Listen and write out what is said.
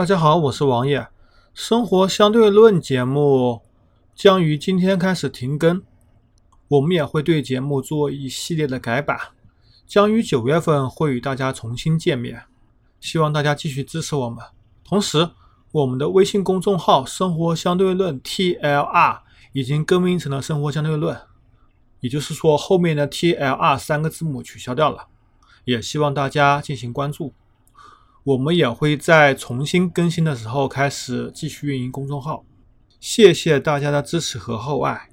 大家好，我是王爷。生活相对论节目将于今天开始停更，我们也会对节目做一系列的改版，将于九月份会与大家重新见面。希望大家继续支持我们。同时，我们的微信公众号“生活相对论 ”TLR 已经更名成了“生活相对论”，也就是说后面的 TLR 三个字母取消掉了。也希望大家进行关注。我们也会在重新更新的时候开始继续运营公众号。谢谢大家的支持和厚爱。